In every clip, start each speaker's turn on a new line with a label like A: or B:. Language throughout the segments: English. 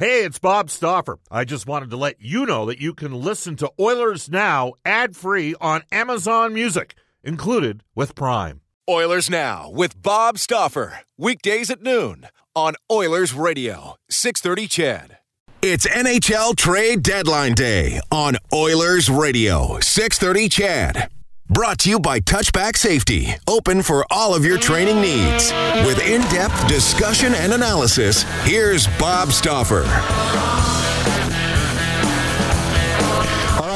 A: Hey, it's Bob Stauffer. I just wanted to let you know that you can listen to Oilers Now ad free on Amazon Music, included with Prime.
B: Oilers Now with Bob Stauffer. Weekdays at noon on Oilers Radio, 630 CHED. It's NHL Trade Deadline Day on Oilers Radio, 630 CHED. Brought to you by Touchback Safety, open for all of your training needs. With in depth discussion and analysis, here's Bob Stauffer.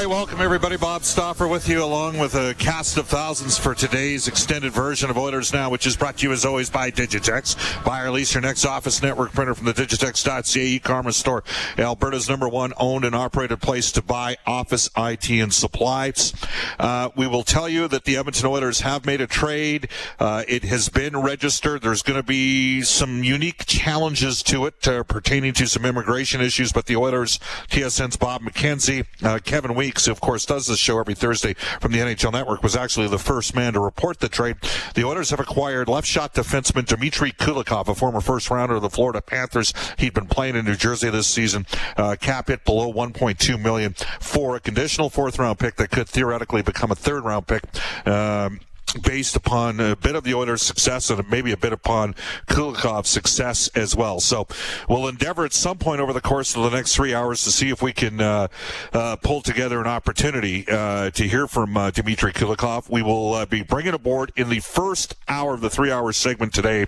A: Welcome everybody. Bob Stauffer with you, along with a cast of thousands for today's extended version of Oilers Now, which is brought to you as always by Digitex. Buy or lease your next office network printer from the Digitex.ca e-commerce store, Alberta's number one owned and operated place to buy office IT and supplies. Uh, we will tell you that the Edmonton Oilers have made a trade. Uh, it has been registered. There's going to be some unique challenges to it uh, pertaining to some immigration issues, but the Oilers, TSN's Bob McKenzie, uh, Kevin Weeks who of course does this show every Thursday from the NHL Network, was actually the first man to report the trade. The Oilers have acquired left shot defenseman Dmitry Kulikov, a former first rounder of the Florida Panthers. He'd been playing in New Jersey this season. Uh, cap hit below 1.2 million for a conditional fourth round pick that could theoretically become a third round pick. Um, based upon a bit of the Oilers' success and maybe a bit upon Kulikov's success as well. So we'll endeavor at some point over the course of the next three hours to see if we can uh, uh, pull together an opportunity uh, to hear from uh, Dmitry Kulikov. We will uh, be bringing aboard in the first hour of the three-hour segment today.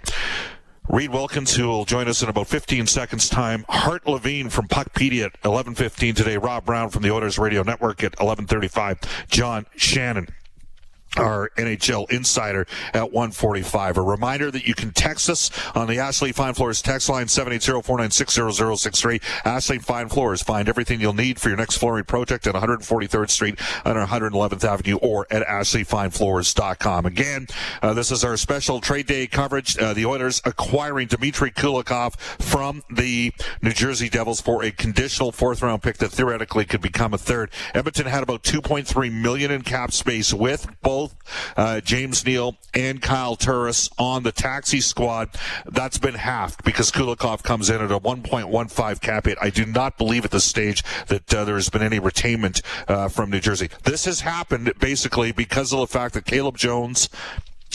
A: Reid Wilkins, who will join us in about 15 seconds time. Hart Levine from Puckpedia at 11:15 today. Rob Brown from the Oilers Radio Network at 11:35. John Shannon our NHL insider at 145. A reminder that you can text us on the Ashley Fine Floors text line 780-496-0063. Ashley Fine Floors. Find everything you'll need for your next flooring project at 143rd Street and 111th Avenue or at ashleyfinefloors.com. Again, uh, this is our special trade day coverage. Uh, the Oilers acquiring Dmitry Kulikov from the New Jersey Devils for a conditional fourth round pick that theoretically could become a third. Edmonton had about 2.3 million in cap space with both both uh, James Neal and Kyle Turris on the taxi squad. That's been halved because Kulikov comes in at a 1.15 cap hit. I do not believe at this stage that uh, there has been any retainment uh, from New Jersey. This has happened basically because of the fact that Caleb Jones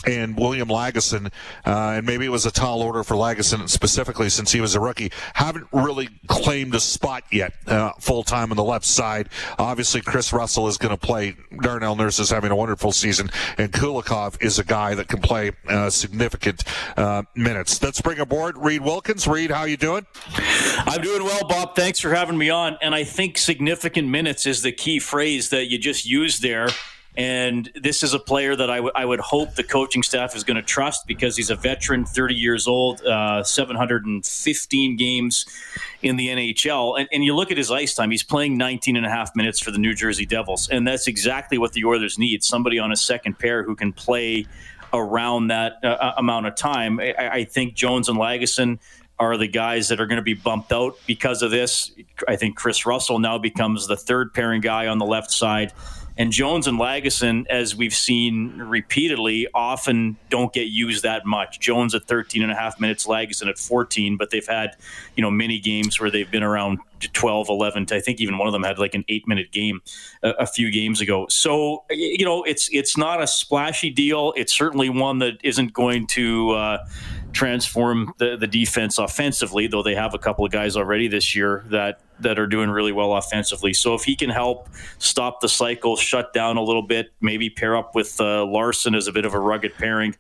A: and William Lagesson, uh, and maybe it was a tall order for Lagesson specifically since he was a rookie, haven't really claimed a spot yet uh, full time on the left side. Obviously, Kris Russell is going to play. Darnell Nurse is having a wonderful season, and Kulikov is a guy that can play uh, significant uh, minutes. Let's bring aboard Reid Wilkins. Reid, how you doing?
C: I'm doing well, Bob. Thanks for having me on. And I think significant minutes is the key phrase that you just used there. And this is a player that I, w- I would hope the coaching staff is going to trust because he's a veteran, 30 years old, uh, 715 games in the NHL. And, and, you look at his ice time, he's playing 19 and a half minutes for the New Jersey Devils. And that's exactly what the Oilers need somebody on a second pair who can play around that uh, uh amount of time. I, I think Jones and Lagesson are the guys that are going to be bumped out because of this. I think Kris Russell now becomes the third pairing guy on the left side. And Jones and Lagesson, as we've seen repeatedly, often don't get used that much. Jones at 13 and a half minutes, Lagesson at 14, but they've had, you know, many games where they've been around 12, 11. I think even one of them had like an eight minute game a, a few games ago. So, you know, it's, it's not a splashy deal. It's certainly one that isn't going to, uh, transform the, the defense offensively, though they have a couple of guys already this year that that are doing really well offensively. So if he can help stop the cycle, shut down a little bit, maybe pair up with uh, Larsson as a bit of a rugged pairing,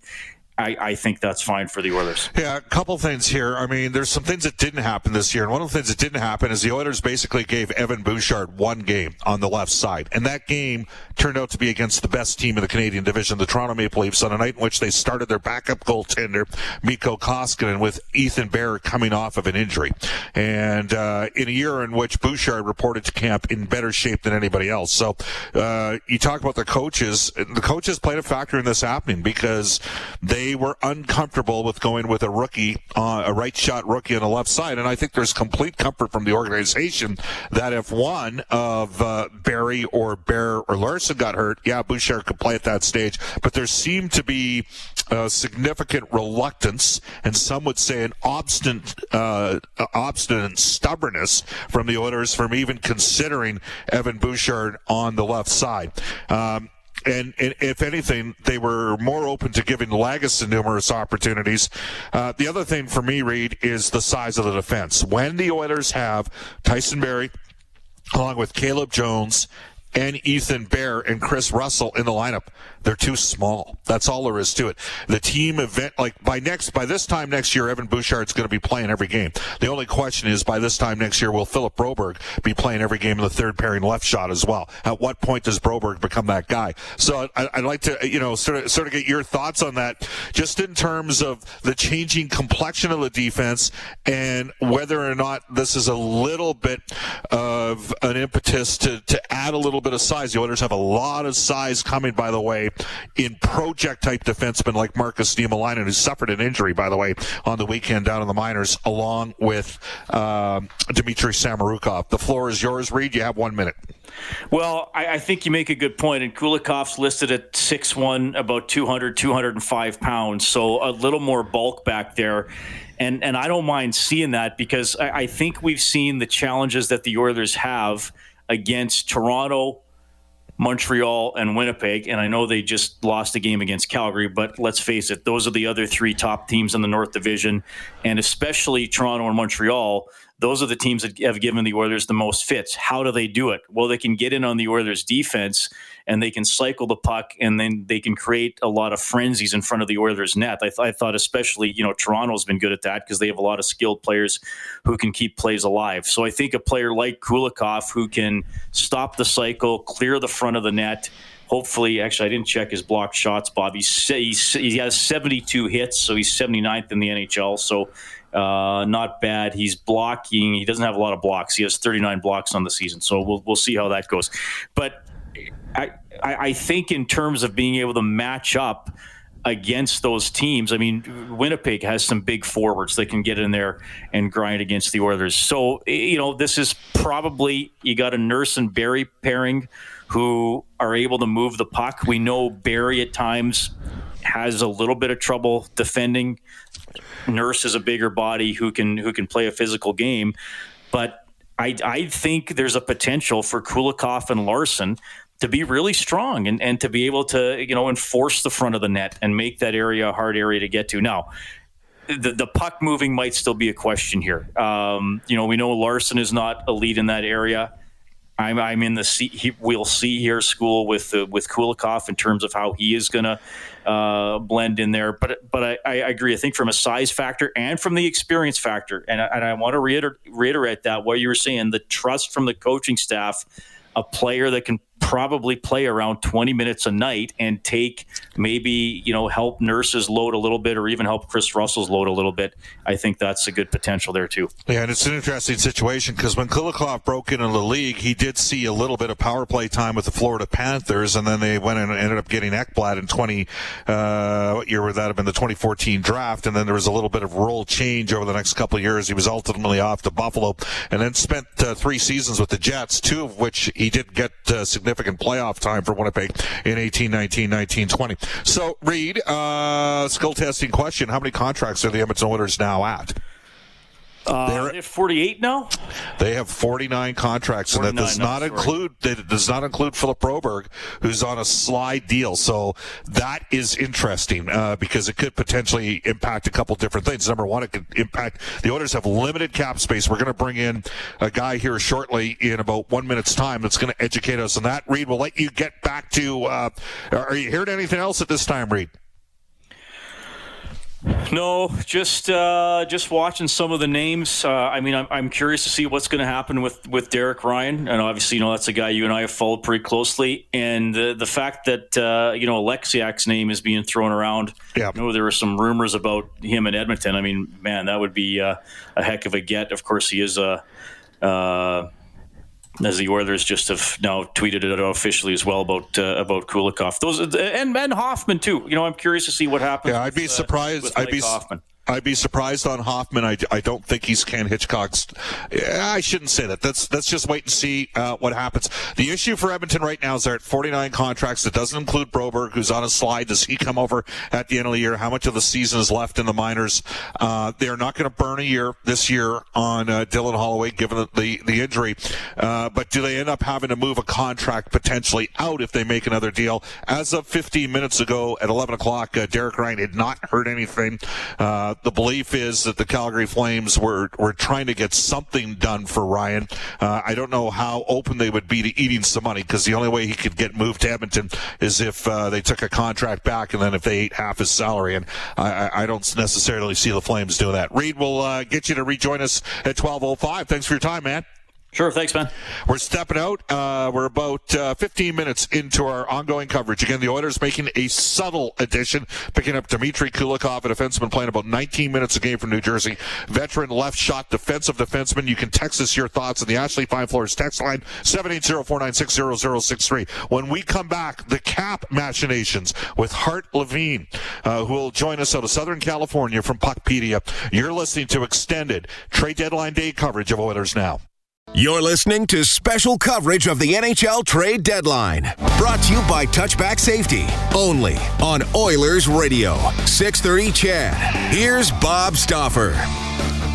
C: I, I, think that's fine for the Oilers.
A: Yeah, a couple things here. I mean, there's some things that didn't happen this year, and one of the things that didn't happen is the Oilers basically gave Evan Bouchard one game on the left side, and that game turned out to be against the best team in the Canadian division, the Toronto Maple Leafs, on a night in which they started their backup goaltender Mikko Koskinen with Ethan Bear coming off of an injury, and uh, in a year in which Bouchard reported to camp in better shape than anybody else. So uh, you talk about the coaches. The coaches played a factor in this happening because they they were uncomfortable with going with a rookie, uh, a right shot rookie on the left side. And I think there's complete comfort from the organization that if one of uh, Barrie or Bear or Larsson got hurt, yeah, Bouchard could play at that stage. But there seemed to be a significant reluctance, and some would say an obstinate, uh, obstinate stubbornness from the Oilers from even considering Evan Bouchard on the left side. Um, and, and, if anything, they were more open to giving Lagesson numerous opportunities. Uh, the other thing for me, Reid, is the size of the defense. When the Oilers have Tyson Barrie, along with Caleb Jones and Ethan Bear and Kris Russell in the lineup, they're too small. That's all there is to it. The team event, like by next, by this time next year, Evan Bouchard's going to be playing every game. The only question is, by this time next year, will Philip Broberg be playing every game in the third pairing left shot as well? At what point does Broberg become that guy? So I, would like to, you know, sort of, sort of get your thoughts on that, just in terms of the changing complexion of the defense and whether or not this is a little bit of an impetus to, to add a little bit of size. The Oilers have a lot of size coming, by the way, in project type defensemen like Markus Niemelainen, who suffered an injury, by the way, on the weekend down in the minors, along with uh, Dmitry Samorukov. The floor is yours, Reid. You have one minute.
C: Well, I, I, think you make a good point. And Kulikov's listed at 6'1, about 200, 205 pounds. So a little more bulk back there. And, and I don't mind seeing that because I, I think we've seen the challenges that the Oilers have against Toronto, Montreal, and Winnipeg. And I know they just lost a game against Calgary, but let's face it, those are the other three top teams in the North Division. And especially Toronto and Montreal, those are the teams that have given the Oilers the most fits. How do they do it? Well, they can get in on the Oilers defense and they can cycle the puck and then they can create a lot of frenzies in front of the Oilers net. I, th- I thought especially, you know, Toronto's been good at that because they have a lot of skilled players who can keep plays alive. So I think a player like Kulikov who can stop the cycle, clear the front of the net, hopefully, actually, I didn't check his blocked shots, Bob. He's, he's, he has 72 hits, so he's 79th in the NHL. So uh, not bad. He's blocking. He doesn't have a lot of blocks. He has 39 blocks on the season. So we'll, we'll see how that goes. But I, I think in terms of being able to match up against those teams. I mean, Winnipeg has some big forwards that can get in there and grind against the Oilers. So, you know, this is probably you got a Nurse and Barrie pairing who are able to move the puck. We know Barrie at times has a little bit of trouble defending. Nurse is a bigger body who can who can play a physical game, but I, I think there's a potential for Kulikov and Larsson to be really strong and, and to be able to you know enforce the front of the net and make that area a hard area to get to. Now, the, the puck moving might still be a question here. Um, you know, we know Larsson is not elite in that area. I'm, I'm in the he, we'll see here school with uh, with Kulikov in terms of how he is going to uh, blend in there. But but I, I, agree. I think from a size factor and from the experience factor, and I, and I want to reiter- reiterate that what you were saying, the trust from the coaching staff, a player that can probably play around 20 minutes a night and take maybe, you know, help Nurse's load a little bit or even help Kris Russell's load a little bit. I think that's a good potential there too.
A: Yeah, and it's an interesting situation because when Kulikov broke into the league, he did see a little bit of power play time with the Florida Panthers, and then they went and ended up getting Ekblad in 20, uh, what year would that have been? The 2014 draft, and then there was a little bit of role change over the next couple of years. He was ultimately off to Buffalo, and then spent uh, three seasons with the Jets, two of which he did get uh, significant significant playoff time for Winnipeg in 18, 19, 19, 20. So, Reid, uh, skill testing question. How many contracts are the Edmonton Oilers now at?
C: Uh, They're at 48 now.
A: They have 49 contracts, 49, and that does not sorry. include that does not include Philip Broberg, who's on a slide deal. So that is interesting uh, because it could potentially impact a couple different things. Number one, it could impact the Oilers have limited cap space. We're going to bring in a guy here shortly in about one minute's time that's going to educate us on that. Reid, we'll let you get back to. Uh, are you hearing anything else at this time, Reid?
C: No, just uh, just watching some of the names. Uh, I mean, I'm, I'm curious to see what's going to happen with, with Derek Ryan, and obviously, you know, that's a guy you and I have followed pretty closely. And the the fact that uh, you know Oleksiak's name is being thrown around. Yeah. You know, there were some rumors about him in Edmonton. I mean, man, that would be uh, a heck of a get. Of course, he is a uh, as the Oilers just have now tweeted it out officially as well about uh, about Kulikov. Those and and Hoffman too. You know, I'm curious to see what happens.
A: Yeah, I'd be
C: with,
A: surprised.
C: Uh,
A: I'd be
C: Hoffman.
A: I'd be surprised on Hoffman. I, I don't think he's Ken Hitchcock's. I shouldn't say that. Let's let's just wait and see uh, what happens. The issue for Edmonton right now is they're at 49 contracts. It doesn't include Broberg, who's on a slide. Does he come over at the end of the year? How much of the season is left in the minors? Uh, they're not going to burn a year this year on uh, Dylan Holloway, given the the, the injury. Uh, but do they end up having to move a contract potentially out if they make another deal? As of 15 minutes ago at 11 o'clock, uh, Derek Ryan had not heard anything. Uh, the belief is that the Calgary Flames were, were trying to get something done for Ryan. Uh, I don't know how open they would be to eating some money because the only way he could get moved to Edmonton is if uh, they took a contract back and then if they ate half his salary. And I, I don't necessarily see the Flames doing that. Reid will uh, get you to rejoin us at 12.05. Thanks for your time, man.
C: Sure, thanks, man.
A: We're stepping out. Uh, we're about uh, 15 minutes into our ongoing coverage. Again, the Oilers making a subtle addition, picking up Dmitry Kulikov, a defenseman playing about 19 minutes a game from New Jersey. Veteran left shot defensive defenseman. You can text us your thoughts on the Ashley Fine Floors text line, 780-496-0063. When we come back, the cap machinations with Hart Levine, uh, who will join us out of Southern California from Puckpedia. You're listening to extended trade deadline day coverage of Oilers Now.
B: You're listening to special coverage of the NHL trade deadline. Brought to you by Touchback Safety. Only on Oilers Radio. 630 CHED. Here's Bob Stauffer.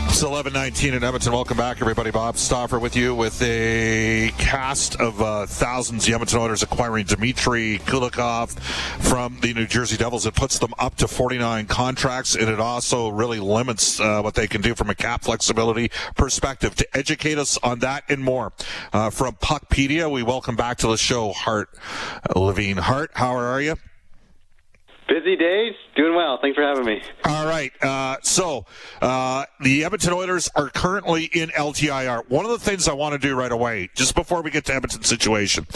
A: It's 11:19 in Edmonton. Welcome back, everybody. Bob Stauffer with you with a cast of uh, thousands. The Edmonton Oilers acquiring Dmitry Kulikov from the New Jersey Devils. It puts them up to 49 contracts, and it also really limits uh, what they can do from a cap flexibility perspective. To educate us on that and more, uh, from Puckpedia, we welcome back to the show Hart uh, Levine. Hart, how are you?
D: Busy days, doing well. Thanks for having me.
A: All right. Uh, so uh, the Edmonton Oilers are currently in LTIR. One of the things I want to do right away, just before we get to Edmonton's situation,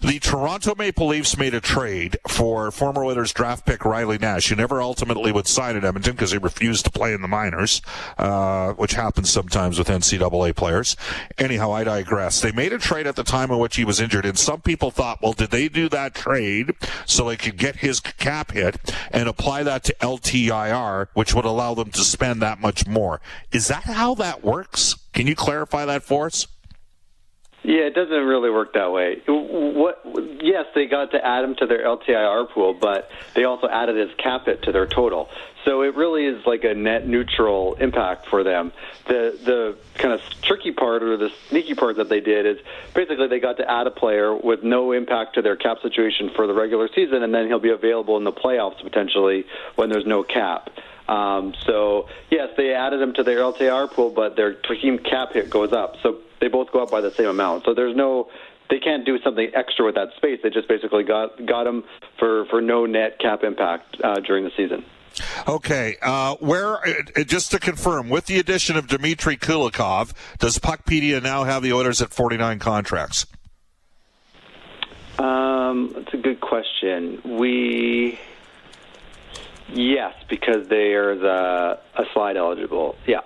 A: the Toronto Maple Leafs made a trade for former Oilers draft pick Riley Nash, who never ultimately would sign at Edmonton because he refused to play in the minors, uh, which happens sometimes with NCAA players. Anyhow, I digress. They made a trade at the time in which he was injured, and some people thought, well, did they do that trade so they could get his cap hit? and apply that to LTIR, which would allow them to spend that much more. Is that how that works? Can you clarify that for us?
D: Yeah, it doesn't really work that way. What? Yes, they got to add him to their LTIR pool, but they also added his cap it to their total. So it really is like a net neutral impact for them. The the kind of tricky part or the sneaky part that they did is basically they got to add a player with no impact to their cap situation for the regular season, and then he'll be available in the playoffs potentially when there's no cap. Um, so yes, they added him to their LTR pool, but their team cap hit goes up. So they both go up by the same amount. So there's no they can't do something extra with that space. They just basically got got him for for no net cap impact uh, during the season.
A: Okay, uh, where uh, just to confirm, with the addition of Dmitry Kulikov, does Puckpedia now have the Oilers at 49 contracts?
D: Um, that's a good question. We yes, because they are the a slide eligible. Yeah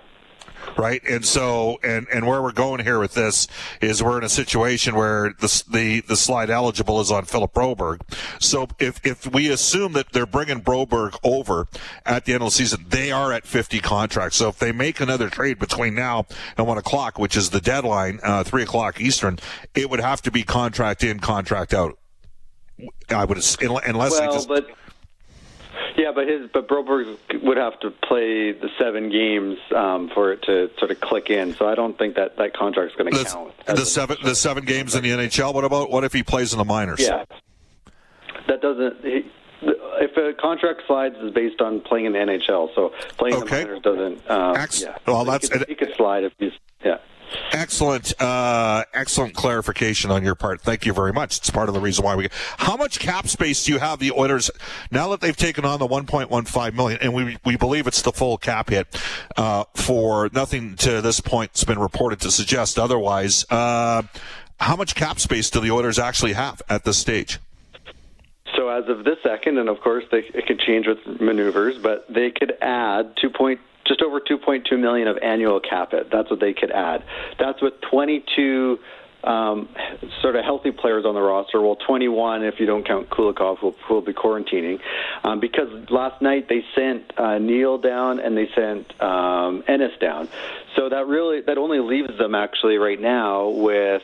A: right? And so, and and where we're going here with this is we're in a situation where the the, the slide eligible is on Philip Broberg. So if if we assume that they're bringing Broberg over at the end of the season, they are at 50 contracts. So if they make another trade between now and one o'clock, which is the deadline, uh, three o'clock Eastern, it would have to be contract in, contract out. I would unless
D: well,
A: they just.
D: But- yeah, but his but Broberg would have to play the seven games um, for it to sort of click in. So I don't think that that contract's going to count.
A: The seven the seven games in the NHL. What about what if he plays in the minors?
D: Yeah, that doesn't. He, if a contract slides is based on playing in the NHL, so playing okay. in the minors doesn't. Um, Ex- yeah,
A: well, that's
D: he could, he could slide if he's.
A: Excellent, uh, excellent clarification on your part. Thank you very much. It's part of the reason why we. How much cap space do you have the Oilers now that they've taken on the 1.15 million, and we we believe it's the full cap hit uh, for nothing to this point has been reported to suggest otherwise. Uh, how much cap space do the Oilers actually have at this stage?
D: So as of this second, and of course they, it could change with maneuvers, but they could add 2.2 just over 2.2 million of annual cap it. That's what they could add. That's with 22 um, sort of healthy players on the roster. Well, 21 if you don't count Kulikov, who will be quarantining. Um, because last night they sent uh, Neal down and they sent um, Ennis down. So that really that only leaves them actually right now with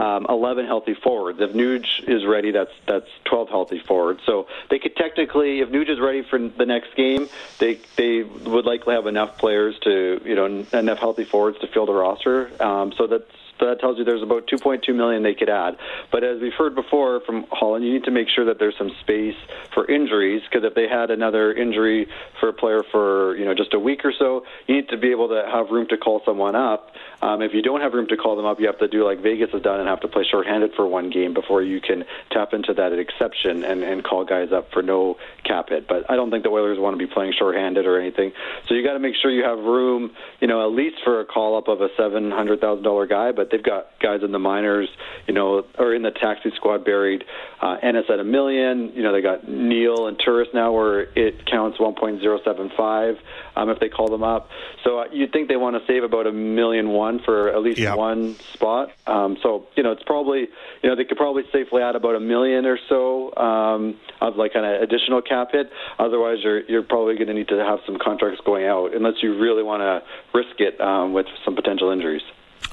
D: um, 11 healthy forwards. If Nuge is ready, that's that's 12 healthy forwards. So they could technically, if Nuge is ready for the next game, they they would likely have enough players to you know enough healthy forwards to fill the roster. Um, so that's so that tells you there's about 2.2 million they could add. But as we've heard before from Holland, you need to make sure that there's some space for injuries because if they had another injury for a player for you know just a week or so, you need to be able to have room to call someone up. Um, if you don't have room to call them up, you have to do like Vegas has done and have to play shorthanded for one game before you can tap into that exception and, and call guys up for no cap hit. But I don't think the Oilers want to be playing shorthanded or anything. So you got to make sure you have room, you know, at least for a call up of a seven hundred thousand dollar guy. But they've got guys in the minors, you know, or in the taxi squad buried. Uh, Ennis at a million. You know, they got Neal and Turris now where it counts 1.075 um, if they call them up. So uh, you'd think they want to save about a million one for at least
A: Yep.
D: one spot. Um, so you know, it's probably you know they could probably safely add about a million or so um, of like kind of additional cap hit. Otherwise, you're you're probably going to need to have some contracts going out unless you really want to risk it um, with some potential injuries.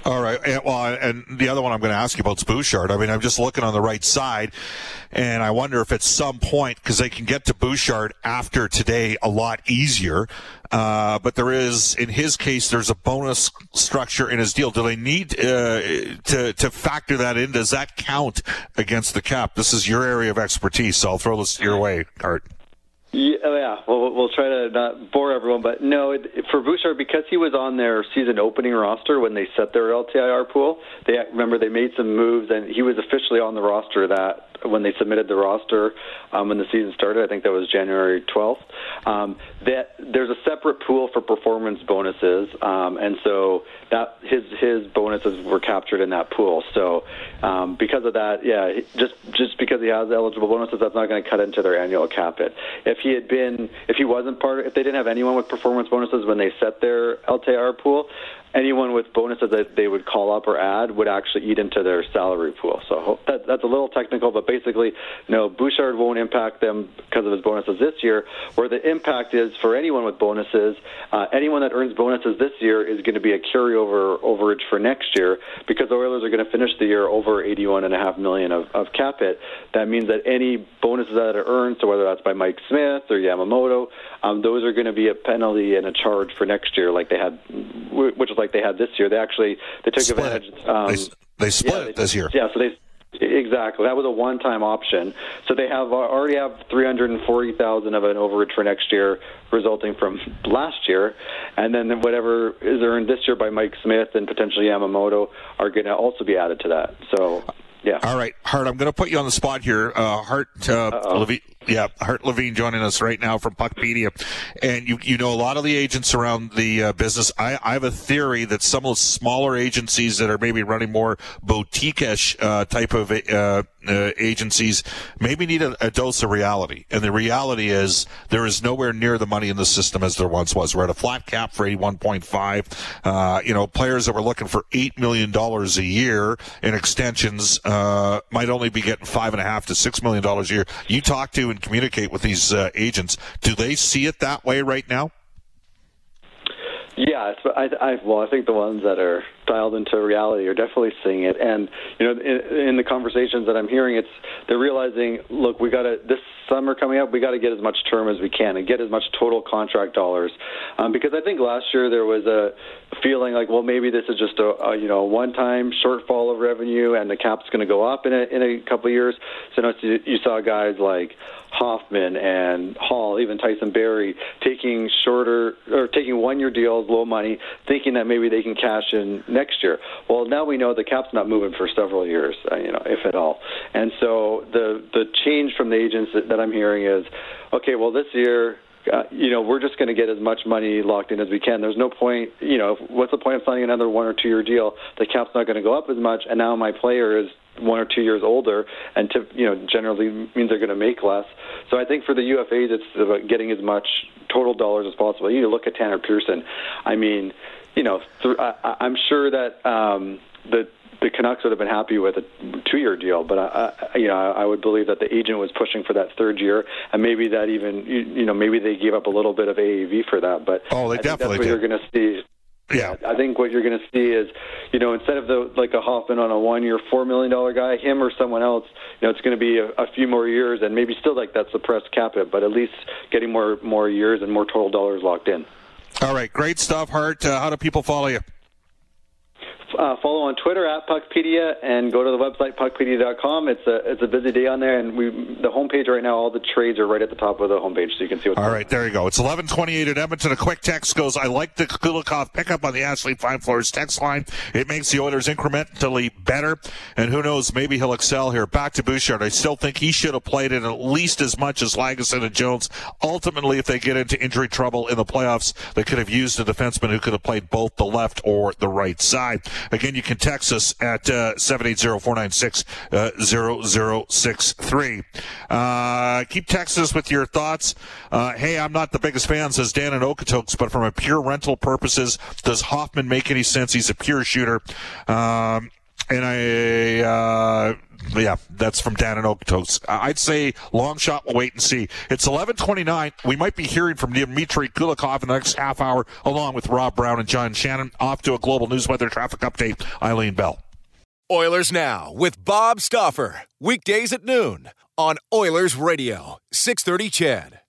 A: All right. And, well, and the other one I'm going to ask you about is Bouchard. I mean, I'm just looking on the right side, and I wonder if at some point, because they can get to Bouchard after today a lot easier, uh, but there is, in his case, there's a bonus structure in his deal. Do they need uh, to to factor that in? Does that count against the cap? This is your area of expertise, so I'll throw this your way, Hart.
D: Yeah, oh, yeah. Well, we'll- try to not bore everyone, but no, it, for Bouchard because he was on their season opening roster when they set their LTIR pool. They remember they made some moves, and he was officially on the roster that when they submitted the roster um, when the season started. I think that was January 12th. Um, that there's a separate pool for performance bonuses, um, and so that his his bonuses were captured in that pool. So um, because of that, yeah, just just because he has eligible bonuses, that's not going to cut into their annual cap hit. If he had been, if he wasn't part, of, if they didn't have anyone with performance bonuses when they set their LTR pool, anyone with bonuses that they would call up or add would actually eat into their salary pool. So that, that's a little technical, but basically, no, Bouchard won't impact them because of his bonuses this year. Where the impact is for anyone with bonuses, uh, anyone that earns bonuses this year is going to be a carryover overage for next year because the Oilers are going to finish the year over 81.5 million of, of cap hit. That means that any bonuses that are earned, so whether that's by Mike Smith or Yamamoto, um, those are going to be a penalty and a charge for next year, like they had, which is like they had this year. They actually they took
A: Split
D: advantage. Um,
A: they, they split
D: yeah, they-
A: this year.
D: Yeah, so they exactly that was a one-time option. So they have uh, already have three hundred and forty thousand of an overage for next year, resulting from last year, and then whatever is earned this year by Mike Smith and potentially Yamamoto are going to also be added to that. So yeah.
A: All right, Hart, I'm going to put you on the spot here. Uh, Hart, uh, yeah, Hart Levine joining us right now from Puckpedia. And you, you know a lot of the agents around the uh, business. I, I have a theory that some of the smaller agencies that are maybe running more boutique-ish uh, type of uh, uh, agencies maybe need a, a dose of reality. And the reality is there is nowhere near the money in the system as there once was. We're at a flat cap for 81.5. Uh, you know, players that were looking for $8 million a year in extensions uh, might only be getting five and a half to $6 million a year. You talk to and communicate with these uh, agents. Do they see it that way right now?
D: Yeah, I, I, well, I think the ones that are dialed into reality. Are definitely seeing it, and you know, in, in the conversations that I'm hearing, it's they're realizing, look, we got to this summer coming up, we got to get as much term as we can and get as much total contract dollars, um, because I think last year there was a feeling like, well, maybe this is just a, a you know one-time shortfall of revenue, and the cap's going to go up in a in a couple of years. So you, you saw guys like Hoffman and Hall, even Tyson Barrie, taking shorter or taking one-year deals, low money, thinking that maybe they can cash in next year. Well, now we know the cap's not moving for several years, uh, you know, if at all. And so the the change from the agents that, that I'm hearing is, okay, well, this year uh, you know, we're just going to get as much money locked in as we can. There's no point, you know, what's the point of signing another one or two year deal? The cap's not going to go up as much, and now my player is one or two years older, and to, you know, generally means they're going to make less. So I think for the UFAs, it's about getting as much total dollars as possible. You look at Tanner Pearson. I mean, you know, th- I, I'm sure that um, the the Canucks would have been happy with a two-year deal, but I, I, you know, I would believe that the agent was pushing for that third year, and maybe that even, you, you know, maybe they gave up a little bit of AAV for that. But
A: oh, they
D: I
A: definitely
D: think that's what
A: did.
D: you're going to see.
A: Yeah,
D: I think what you're going to see is, you know, instead of the like a Hoffman on a one-year, four million dollar guy, him or someone else, you know, it's going to be a, a few more years, and maybe still like that suppressed cap it, but at least getting more more years and more total dollars locked in.
A: All right, great stuff, Hart. Uh, how do people follow you?
D: Uh, follow on Twitter at Puckpedia and go to the website puckpedia.com. It's a it's a busy day on there, and we the homepage right now. All the trades are right at the top of the homepage, so you can see what's.
A: All right, there you go. It's 11:28 at Edmonton. A quick text goes. I like the Kulikov pickup on the Ashley Fine Floors text line. It makes the Oilers incrementally better, and who knows, maybe he'll excel here. Back to Bouchard. I still think he should have played it at least as much as Lagesson and Jones. Ultimately, if they get into injury trouble in the playoffs, they could have used a defenseman who could have played both the left or the right side. Again, you can text us at uh, 780-496-0063. Uh, keep texting us with your thoughts. Uh, hey, I'm not the biggest fan, says Dan in Okotoks, but from a pure rental purposes, does Hoffman make any sense? He's a pure shooter. Um, and I, uh, yeah, that's from Dan and Okotoks. I'd say long shot. We'll wait and see. It's 11:29. We might be hearing from Dmitry Kulikov in the next half hour, along with Rob Brown and John Shannon. Off to a global news weather traffic update. Eileen Bell.
B: Oilers Now with Bob Stauffer. Weekdays at noon on Oilers Radio, 630 CHED.